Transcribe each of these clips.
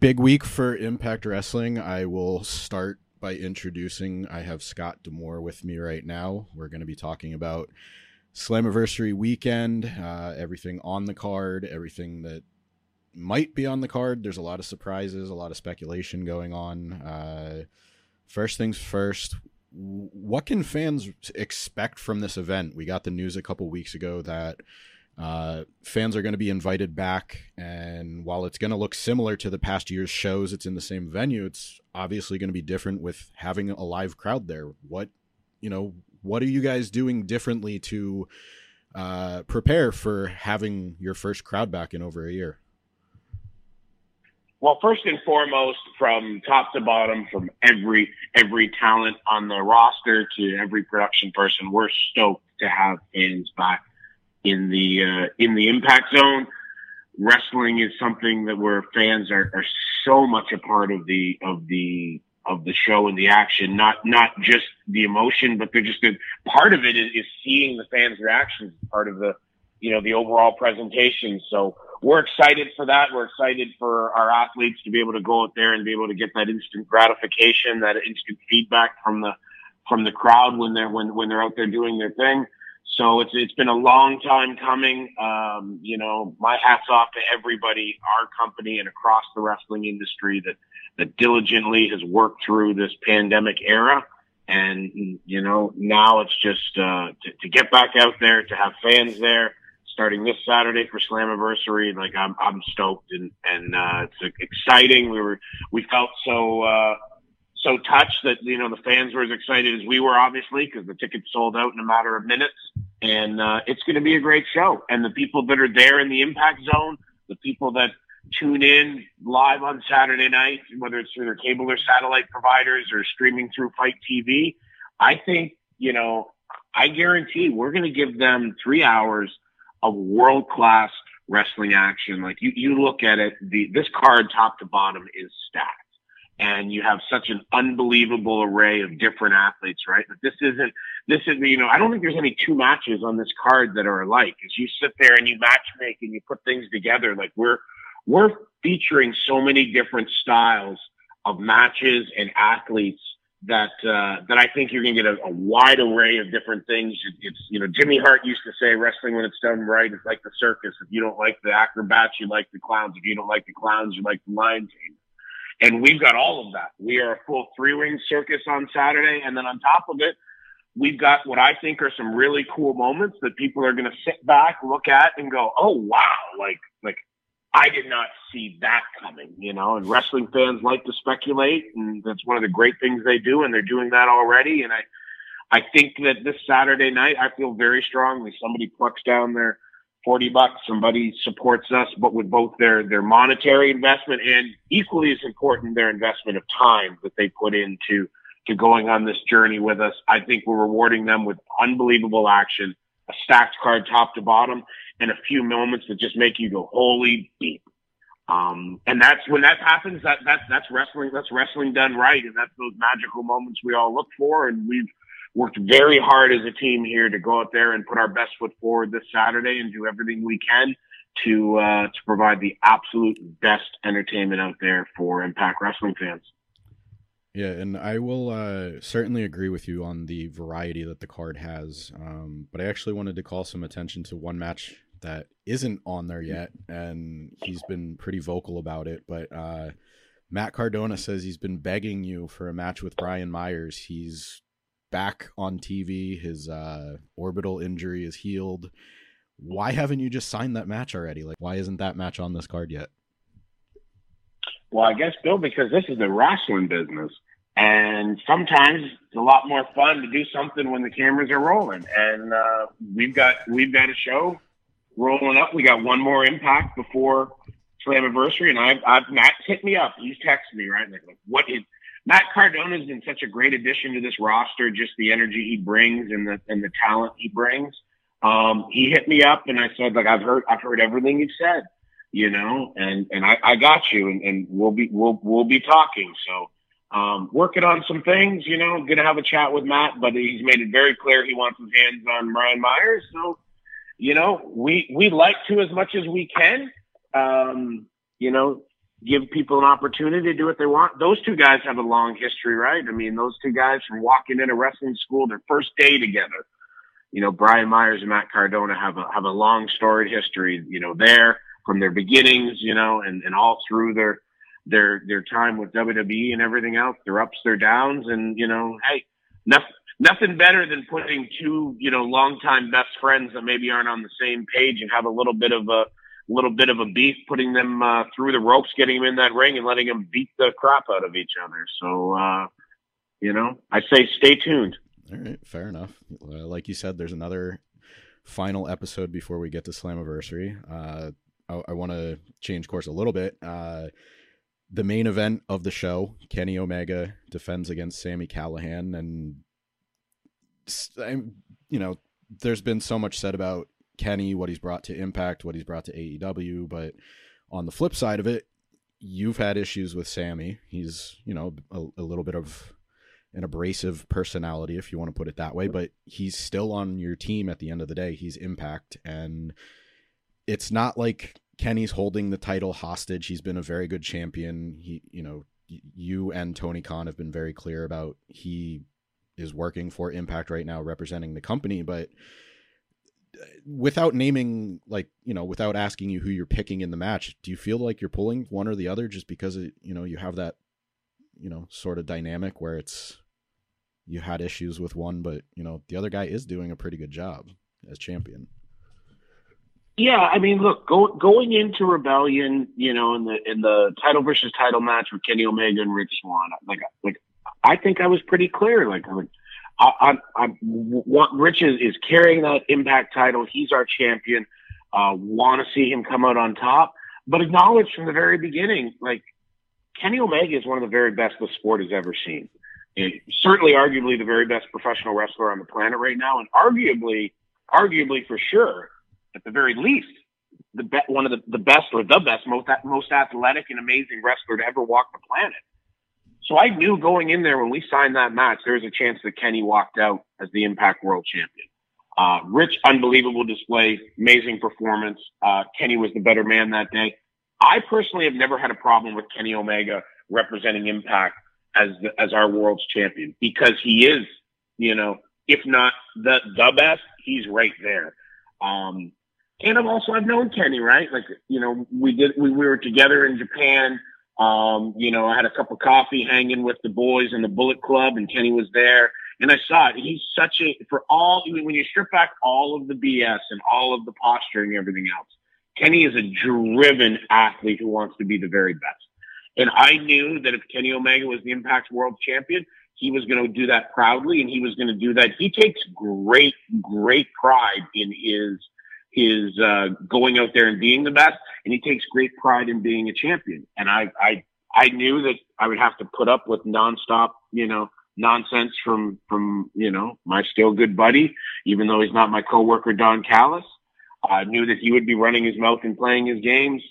Big week for Impact Wrestling. I will start by introducing. I have Scott D'Amore with me right now. We're going to be talking about Slammiversary weekend, uh, everything on the card, everything that might be on the card. There's a lot of surprises, a lot of speculation going on. Uh, first things first, what can fans expect from this event? We got the news a couple weeks ago that uh, fans are going to be invited back, and while it's going to look similar to the past year's shows, it's in the same venue. It's obviously going to be different with having a live crowd there. What, you know, what are you guys doing differently to uh, prepare for having your first crowd back in over a year? Well, first and foremost, from top to bottom, from every every talent on the roster to every production person, we're stoked to have fans back in the uh, in the impact zone. Wrestling is something that where fans are, are so much a part of the of the of the show and the action, not not just the emotion, but they're just a part of it is, is seeing the fans' reactions, part of the you know the overall presentation. So we're excited for that. We're excited for our athletes to be able to go out there and be able to get that instant gratification, that instant feedback from the from the crowd when they're when when they're out there doing their thing. So it's it's been a long time coming. Um, you know, my hats off to everybody, our company and across the wrestling industry that that diligently has worked through this pandemic era. And you know, now it's just uh, to, to get back out there, to have fans there, starting this Saturday for Slammiversary. Like I'm I'm stoked and and uh, it's exciting. We were we felt so. Uh, so touched that you know the fans were as excited as we were, obviously, because the tickets sold out in a matter of minutes, and uh, it's going to be a great show. And the people that are there in the impact zone, the people that tune in live on Saturday night, whether it's through their cable or satellite providers or streaming through FITE TV, I think you know I guarantee we're going to give them three hours of world class wrestling action. Like you, you look at it, the this card top to bottom is stacked and you have such an unbelievable array of different athletes, right? But this isn't, this is, you know, I don't think there's any two matches on this card that are alike. As you sit there and you match make and you put things together, like we're, we're featuring so many different styles of matches and athletes that uh, that I think you're going to get a, a, wide array of different things. It, it's you know Jimmy Hart used to say wrestling when it's done right is like the circus. If you don't like the acrobats, you like the clowns. If you don't like the clowns, you like the lion tamer. And we've got all of that. We are a full three ring circus on Saturday. And then on top of it, we've got what I think are some really cool moments that people are going to sit back, look at and go, Oh, wow. Like, like I did not see that coming, you know, and wrestling fans like to speculate and that's one of the great things they do. And they're doing that already. And I, I think that this Saturday night, I feel very strongly somebody plucks down their, 40 bucks, somebody supports us, but with both their, their monetary investment and equally as important, their investment of time that they put into to going on this journey with us. I think we're rewarding them with unbelievable action, a stacked card top to bottom, and a few moments that just make you go, holy beep. Um, and that's when that happens, that, that, that's wrestling, that's wrestling done right. And that's those magical moments we all look for. And we've, worked very hard as a team here to go out there and put our best foot forward this Saturday and do everything we can to uh, to provide the absolute best entertainment out there for Impact Wrestling fans. Yeah, and I will uh, certainly agree with you on the variety that the card has. Um, but I actually wanted to call some attention to one match that isn't on there yet, and he's been pretty vocal about it. But uh, Matt Cardona says he's been begging you for a match with Brian Myers. He's back on TV. His uh, orbital injury is healed. Why haven't you just signed that match already? Like, why isn't that match on this card yet? Well, I guess Bill, because this is the wrestling business, and sometimes it's a lot more fun to do something when the cameras are rolling. And uh, we've got we've got a show rolling up. We got one more impact before Slammiversary, and I've, I've Matt hit me up. He's texted me right, like, what is Matt Cardona's been such a great addition to this roster, just the energy he brings and the and the talent he brings. Um, he hit me up and I said, like, I've heard I've heard everything you've said, you know, and and I, I got you and, and we'll be we'll we'll be talking. So um, working on some things, you know, gonna have a chat with Matt, but he's made it very clear he wants his hands on Brian Myers. So you know, we we like to as much as we can. Um, you know, give people an opportunity to do what they want. Those two guys have a long history, right? I mean, those two guys from walking into wrestling school, their first day together. You know, Brian Myers and Matt Cardona have a have a long storied history. You know, there from their beginnings, you know, and and all through their their their time with WWE and everything else, their ups, their downs, and you know, hey, nothing nothing better than putting two you know longtime best friends that maybe aren't on the same page and have a little bit of a little bit of a beef, putting them uh, through the ropes, getting them in that ring, and letting them beat the crap out of each other. So, uh, you know, I say stay tuned. All right, fair enough. Uh, like you said, there's another final episode before we get to Slammiversary. Uh, I, I want to change course a little bit. Uh, the main event of the show, Kenny Omega defends against Sami Callihan, and you know, there's been so much said about Kenny, what he's brought to Impact, what he's brought to AEW. But on the flip side of it, you've had issues with Sami. He's, you know, a, a little bit of an abrasive personality, if you want to put it that way, but he's still on your team at the end of the day. He's Impact. And it's not like Kenny's holding the title hostage. He's been a very good champion. He, you know, you and Tony Khan have been very clear about he is working for Impact right now, representing the company, but without naming like you know without asking you who you're picking in the match do you feel like you're pulling one or the other just because it, you know you have that you know sort of dynamic where it's you had issues with one but you know the other guy is doing a pretty good job as champion? Yeah i mean look go, going into rebellion you know in the in the title versus title match with kenny omega and rich swann like like i think i was pretty clear like, like I, I, I want Rich is, is carrying that Impact title. He's our champion. Uh, want to see him come out on top, but acknowledge from the very beginning, like Kenny Omega is one of the very best the sport has ever seen. And certainly, arguably, the very best professional wrestler on the planet right now, and arguably, arguably for sure, at the very least, the be- one of the, the best or the best, most most athletic and amazing wrestler to ever walk the planet. So I knew going in there when we signed that match, there was a chance that Kenny walked out as the Impact World Champion. Uh, Rich, unbelievable display, amazing performance. Uh, Kenny was the better man that day. I personally have never had a problem with Kenny Omega representing Impact as as our world's champion because he is, you know, if not the the best, he's right there. Um, and I've also I've known Kenny, right? Like you know, we did we, we were together in Japan um, you know, I had a cup of coffee hanging with the boys in the Bullet Club, and Kenny was there, and I saw it. He's such a for all when you strip back all of the BS and all of the posturing and everything else. Kenny is a driven athlete who wants to be the very best. And I knew that if Kenny Omega was the Impact World Champion, he was going to do that proudly, and he was going to do that. He takes great, great pride in his his uh, going out there and being the best, and he takes great pride in being a champion. And I, I, I knew that I would have to put up with nonstop, you know, nonsense from from you know my still good buddy, even though he's not my coworker Don Callis. I knew that he would be running his mouth and playing his games.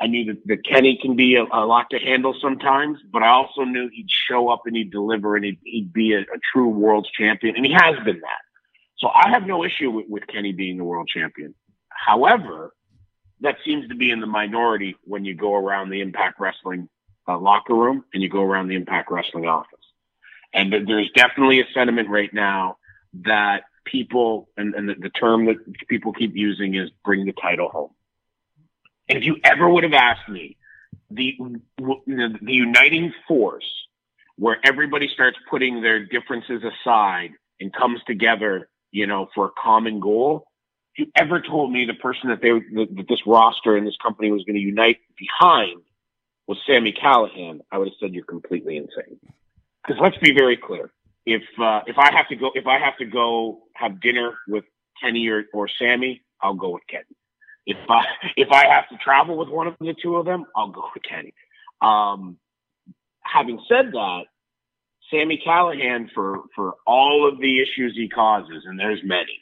I knew that, that Kenny can be a, a, lot to handle sometimes, but I also knew he'd show up and he'd deliver and he'd, he'd be a, a true world's champion, and he has been that. So I have no issue with, with Kenny being the world champion. However, that seems to be in the minority when you go around the Impact Wrestling uh, locker room and you go around the Impact Wrestling office. And there's definitely a sentiment right now that people, and, and the, the term that people keep using is bring the title home. And if you ever would have asked me, the, the, uniting force where everybody starts putting their differences aside and comes together, you know, for a common goal, you ever told me the person that they that, this roster and this company was going to unite behind was Sami Callihan, I would have said you're completely insane. Because let's be very clear: if uh, if I have to go if I have to go have dinner with Kenny or, or Sami, I'll go with Kenny. If I if I have to travel with one of the two of them, I'll go with Kenny. Um, having said that, Sami Callihan for for all of the issues he causes, and there's many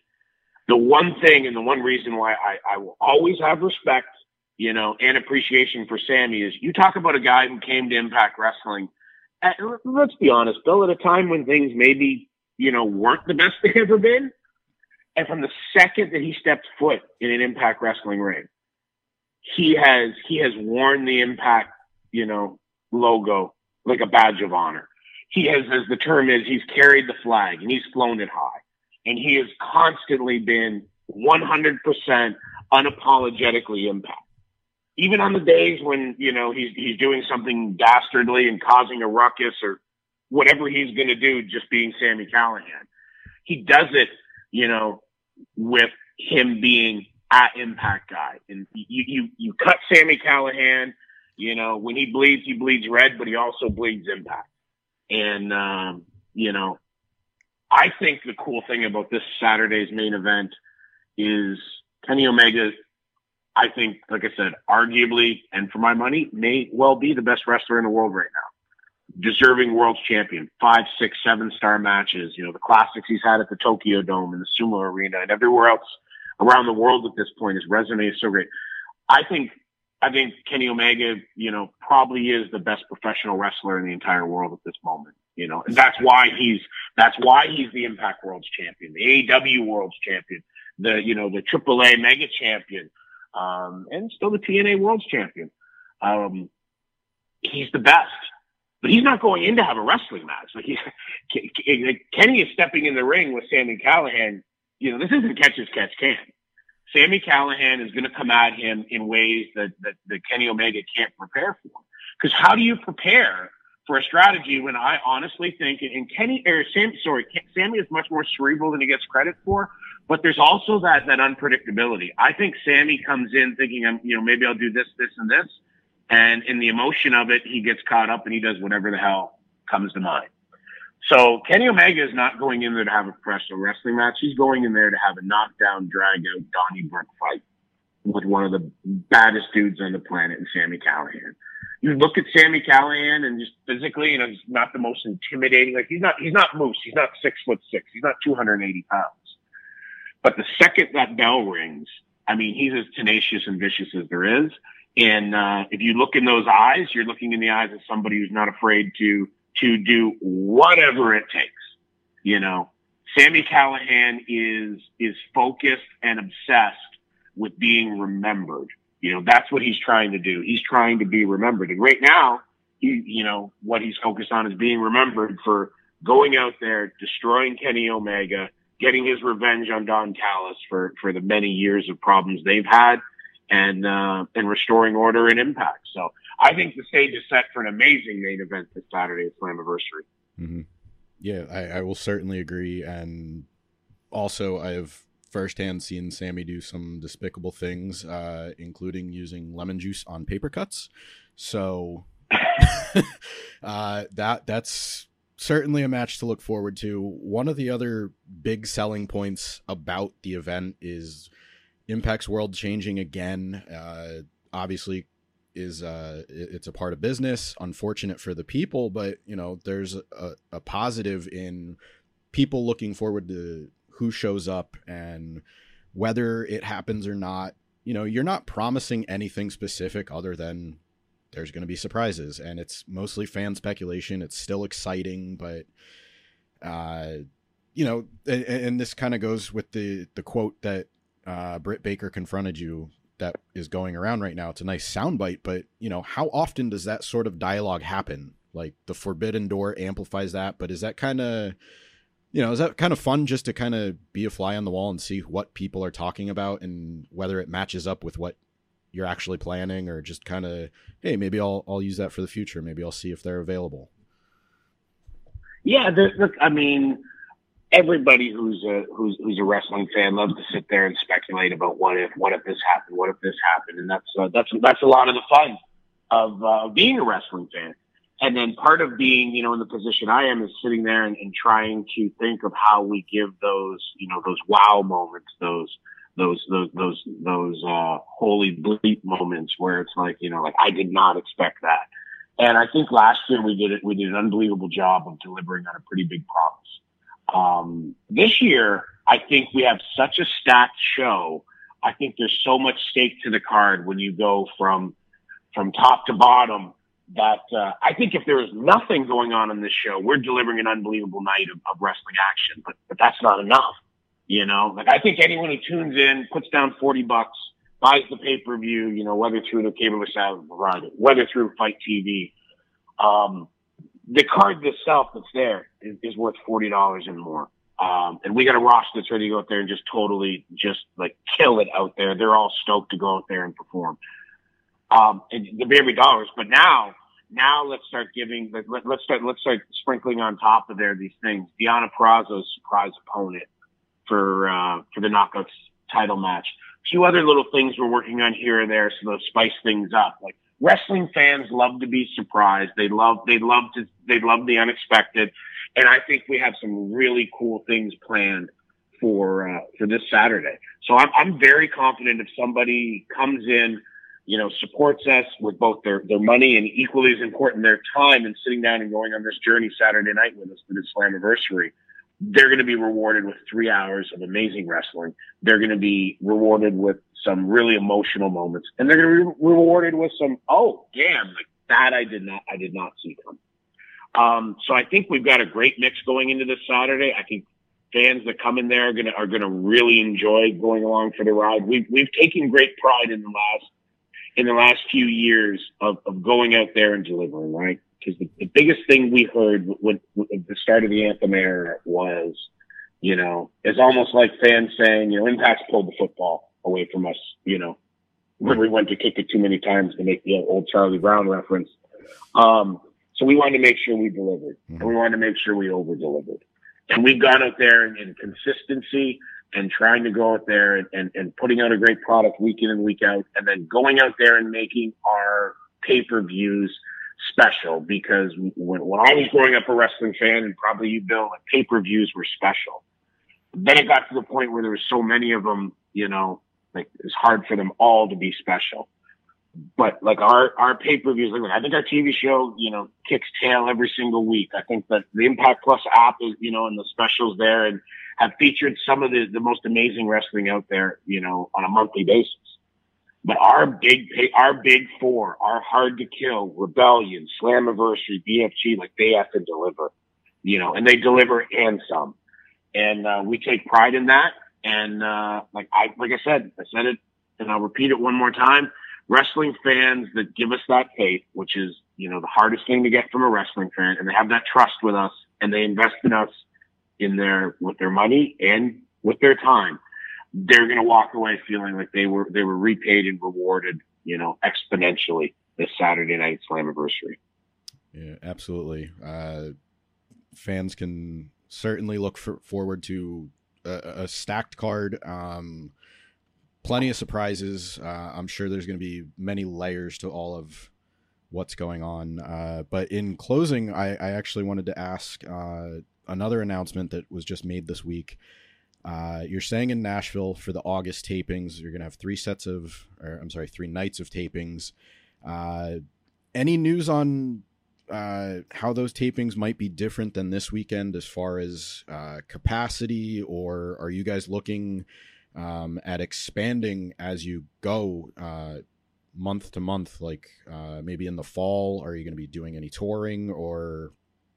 the one thing and the one reason why I, I will always have respect, you know, and appreciation for Sami is you talk about a guy who came to Impact Wrestling. At, let's be honest, Bill, at a time when things maybe, you know, weren't the best they've ever been. And from the second that he stepped foot in an Impact Wrestling ring, he has he has worn the Impact, you know, logo like a badge of honor. He has, as the term is, he's carried the flag and he's flown it high, and he has constantly been 100% unapologetically Impact. Even on the days when you know he's he's doing something dastardly and causing a ruckus or whatever he's going to do, just being Sami Callihan. he does it, you know, with him being at impact guy. And you, you, you cut Sami Callihan, you know, when he bleeds, he bleeds red, but he also bleeds impact. And, um, you know, I think the cool thing about this Saturday's main event is Kenny Omega, I think, like I said, arguably, and for my money, may well be the best wrestler in the world right now. Deserving world champion, five, six, seven star matches, you know, the classics he's had at the Tokyo Dome and the Sumo Arena and everywhere else around the world at this point. His resume is so great. I think I think Kenny Omega, you know, probably is the best professional wrestler in the entire world at this moment. You know, and that's why he's that's why he's the Impact World's champion, the AEW World's champion, the you know the AAA Mega Champion, um, and still the TNA World's champion. Um, he's the best, but he's not going in to have a wrestling match. Like Kenny is stepping in the ring with Sami Callihan. you know, this isn't catch as catch can. Sami Callihan is going to come at him in ways that, that, that Kenny Omega can't prepare for. Because how do you prepare for a strategy when I honestly think, and Kenny, or Sam, sorry, Sami is much more cerebral than he gets credit for, but there's also that, that unpredictability. I think Sami comes in thinking, you know, maybe I'll do this, this, and this. And in the emotion of it, he gets caught up and he does whatever the hell comes to mind. So Kenny Omega is not going in there to have a professional wrestling match. He's going in there to have a knockdown, drag out Donnybrook fight with one of the baddest dudes on the planet and Sami Callihan. You look at Sami Callihan and just physically, you know, he's not the most intimidating. Like he's not, he's not Moose. He's not six foot six. He's not 280 pounds. But the second that bell rings, I mean, he's as tenacious and vicious as there is. And uh, if you look in those eyes, you're looking in the eyes of somebody who's not afraid to to do whatever it takes. You know, Sami Callihan is, is focused and obsessed with being remembered. You know, that's what he's trying to do. He's trying to be remembered. And right now, he, you know, what he's focused on is being remembered for going out there, destroying Kenny Omega, getting his revenge on Don Callis for, for the many years of problems they've had and, uh, and restoring order and impact. So I think the stage is set for an amazing main event this Saturday at Slammiversary. Mm-hmm. Yeah, I, I, will certainly agree. And also, I have firsthand seen Sami do some despicable things, uh, including using lemon juice on paper cuts. So uh, that that's certainly a match to look forward to. One of the other big selling points about the event is Impact's world changing again. Uh, obviously, is uh it's a part of business unfortunate for the people but you know there's a, a positive in people looking forward to who shows up and whether it happens or not you know you're not promising anything specific other than there's going to be surprises and it's mostly fan speculation it's still exciting but uh you know and, and this kind of goes with the the quote that uh Britt Baker confronted you that is going around right now. It's a nice soundbite, but you know, how often does that sort of dialogue happen? Like the Forbidden Door amplifies that, but is that kind of you know, is that kind of fun just to kind of be a fly on the wall and see what people are talking about and whether it matches up with what you're actually planning or just kind of hey, maybe I'll I'll use that for the future. Maybe I'll see if they're available. Yeah, look, I mean, everybody who's a who's who's a wrestling fan loves to sit there and speculate about what if what if this happened what if this happened and that's uh, that's that's a lot of the fun of uh, being a wrestling fan and then part of being you know in the position I am is sitting there and, and trying to think of how we give those you know those wow moments those those those those those uh holy bleep moments where it's like you know like I did not expect that. And I think last year we did it we did an unbelievable job of delivering on a pretty big promise. Um, this year, I think we have such a stacked show. I think there's so much stake to the card when you go from from top to bottom that uh, I think if there is nothing going on in this show, we're delivering an unbelievable night of, of wrestling action. But but that's not enough. You know, like I think anyone who tunes in, puts down 40 bucks, buys the pay per view, you know, whether through the cable or whether through FITE TV, um, the card itself that's there is, is worth $40 and more. Um, and we got a roster that's ready to go out there and just totally just like kill it out there. They're all stoked to go out there and perform. Um, and the baby dollars, but now, now let's start giving, let, us start, let's start sprinkling on top of there these things. Deonna Purrazzo's surprise opponent for, uh, for the knockouts title match. A few other little things we're working on here and there. So they'll spice things up. Like wrestling fans love to be surprised. They love, they love to, they love the unexpected. And I think we have some really cool things planned for, uh, for this Saturday. So I'm, I'm very confident if somebody comes in, you know, supports us with both their, their money and equally as important, their time and sitting down and going on this journey Saturday night with us for this Slammiversary they're going to be rewarded with three hours of amazing wrestling. They're going to be rewarded with some really emotional moments and they're going to be rewarded with some, oh, damn, like that I did not, I did not see come. Um, so I think we've got a great mix going into this Saturday. I think fans that come in there are going to, are to really enjoy going along for the ride. We've, we've taken great pride in the last, in the last few years of, of going out there and delivering, right? because the, the, biggest thing we heard when, at the start of the anthem era was, you know, it's almost like fans saying, you know, Impact's pulled the football away from us, you know, when we went to kick it too many times to make the old Charlie Brown reference. Um, so we wanted to make sure we delivered and we wanted to make sure we over delivered. And we've gone out there in, in consistency and trying to go out there and, and, and putting out a great product week in and week out and then going out there and making our pay per views special because when, when I was growing up a wrestling fan, and probably you, Bill, like pay per views were special. Then it got to the point where there was so many of them, you know, like it's hard for them all to be special. But like our our pay per views, like I think our TV show, you know, kicks tail every single week. I think that the Impact Plus app is, you know, and the specials there, and have featured some of the the most amazing wrestling out there, you know, on a monthly basis. But our big, pay, our big four, our hard to kill, Rebellion, Slammiversary, BFG, like they have to deliver, you know, and they deliver and some. And, uh, we take pride in that. And, uh, like I, like I said, I said it and I'll repeat it one more time. Wrestling fans that give us that faith, which is, you know, the hardest thing to get from a wrestling fan and they have that trust with us and they invest in us in their, with their money and with their time they're going to walk away feeling like they were they were repaid and rewarded, you know, exponentially this Saturday night Slammiversary. Yeah, absolutely. Uh, fans can certainly look for, forward to a, a stacked card. Um, plenty of surprises. Uh, I'm sure there's going to be many layers to all of what's going on. Uh, but in closing, I, I, actually wanted to ask uh, another announcement that was just made this week. Uh, you're staying in Nashville for the August tapings. You're going to have three sets of, or I'm sorry, three nights of tapings. Uh, any news on uh, how those tapings might be different than this weekend as far as capacity, or are you guys looking um, at expanding as you go uh, month to month? Like uh, maybe in the fall, are you going to be doing any touring, or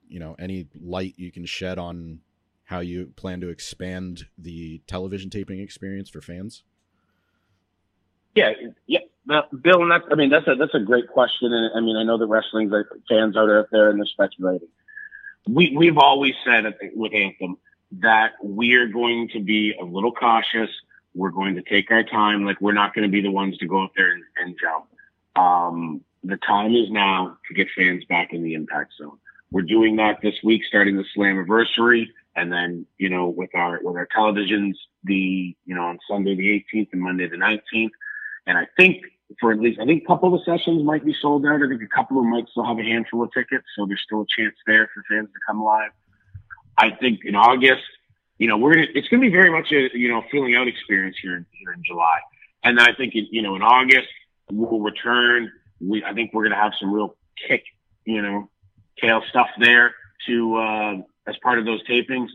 you know, any light you can shed on how you plan to expand the television taping experience for fans? Yeah, yeah, Bill, and that's I mean that's a that's a great question, and I mean I know the wrestling fans out there and they're speculating. We we've always said with Anthem that we're going to be a little cautious. We're going to take our time. Like we're not going to be the ones to go out there and, and jump. Um, the time is now to get fans back in the impact zone. We're doing that this week, starting the Slammiversary. And then, you know, with our, with our televisions, the, you know, on Sunday the 18th and Monday the 19th. And I think for at least, I think a couple of the sessions might be sold out. I think a couple of them might still have a handful of tickets. So there's still a chance there for fans to come live. I think in August, you know, we're gonna, it's going to be very much a, you know, feeling out experience here in, here in July. And then I think, in, you know, in August, we'll return. We, I think we're going to have some real kick, you know, tail stuff there to, uh, as part of those tapings.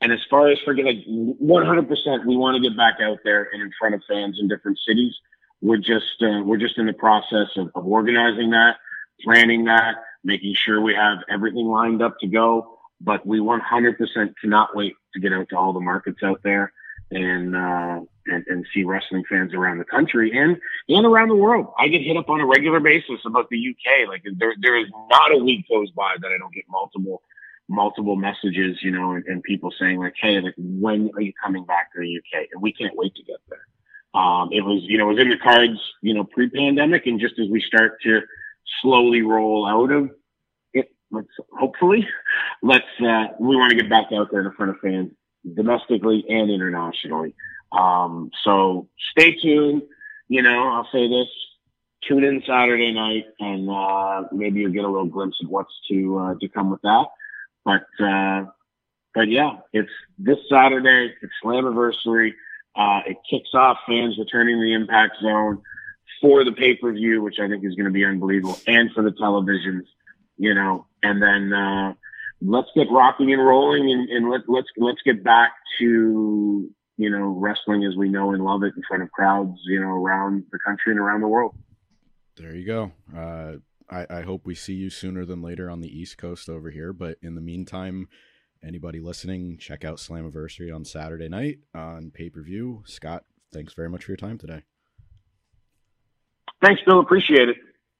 And as far as forget, like 100%, we want to get back out there and in front of fans in different cities. We're just, uh, we're just in the process of, of organizing that, planning that, making sure we have everything lined up to go. But we 100% cannot wait to get out to all the markets out there and, uh, and, and see wrestling fans around the country and and around the world. I get hit up on a regular basis about the UK. Like there there is not a week goes by that I don't get multiple multiple messages, you know, and, and people saying like, "Hey, like when are you coming back to the UK?" And we can't wait to get there. Um, it was you know it was in the cards, you know, pre-pandemic, and just as we start to slowly roll out of let's hopefully let's uh, we want to get back out there in front of fans domestically and internationally. Um, so stay tuned. You know, I'll say this: tune in Saturday night, and uh, maybe you'll get a little glimpse of what's to uh, to come with that. But uh, but yeah, it's this Saturday. It's Slammiversary. Uh, it kicks off fans returning the Impact Zone for the pay per view, which I think is going to be unbelievable, and for the televisions. You know, and then uh, let's get rocking and rolling, and, and let, let's let's get back to you know, wrestling as we know and love it in front of crowds, you know, around the country and around the world. There you go. Uh, I, I hope we see you sooner than later on the East Coast over here. But in the meantime, anybody listening, check out Slammiversary on Saturday night on pay per view. Scott, thanks very much for your time today. Thanks, Bill. Appreciate it.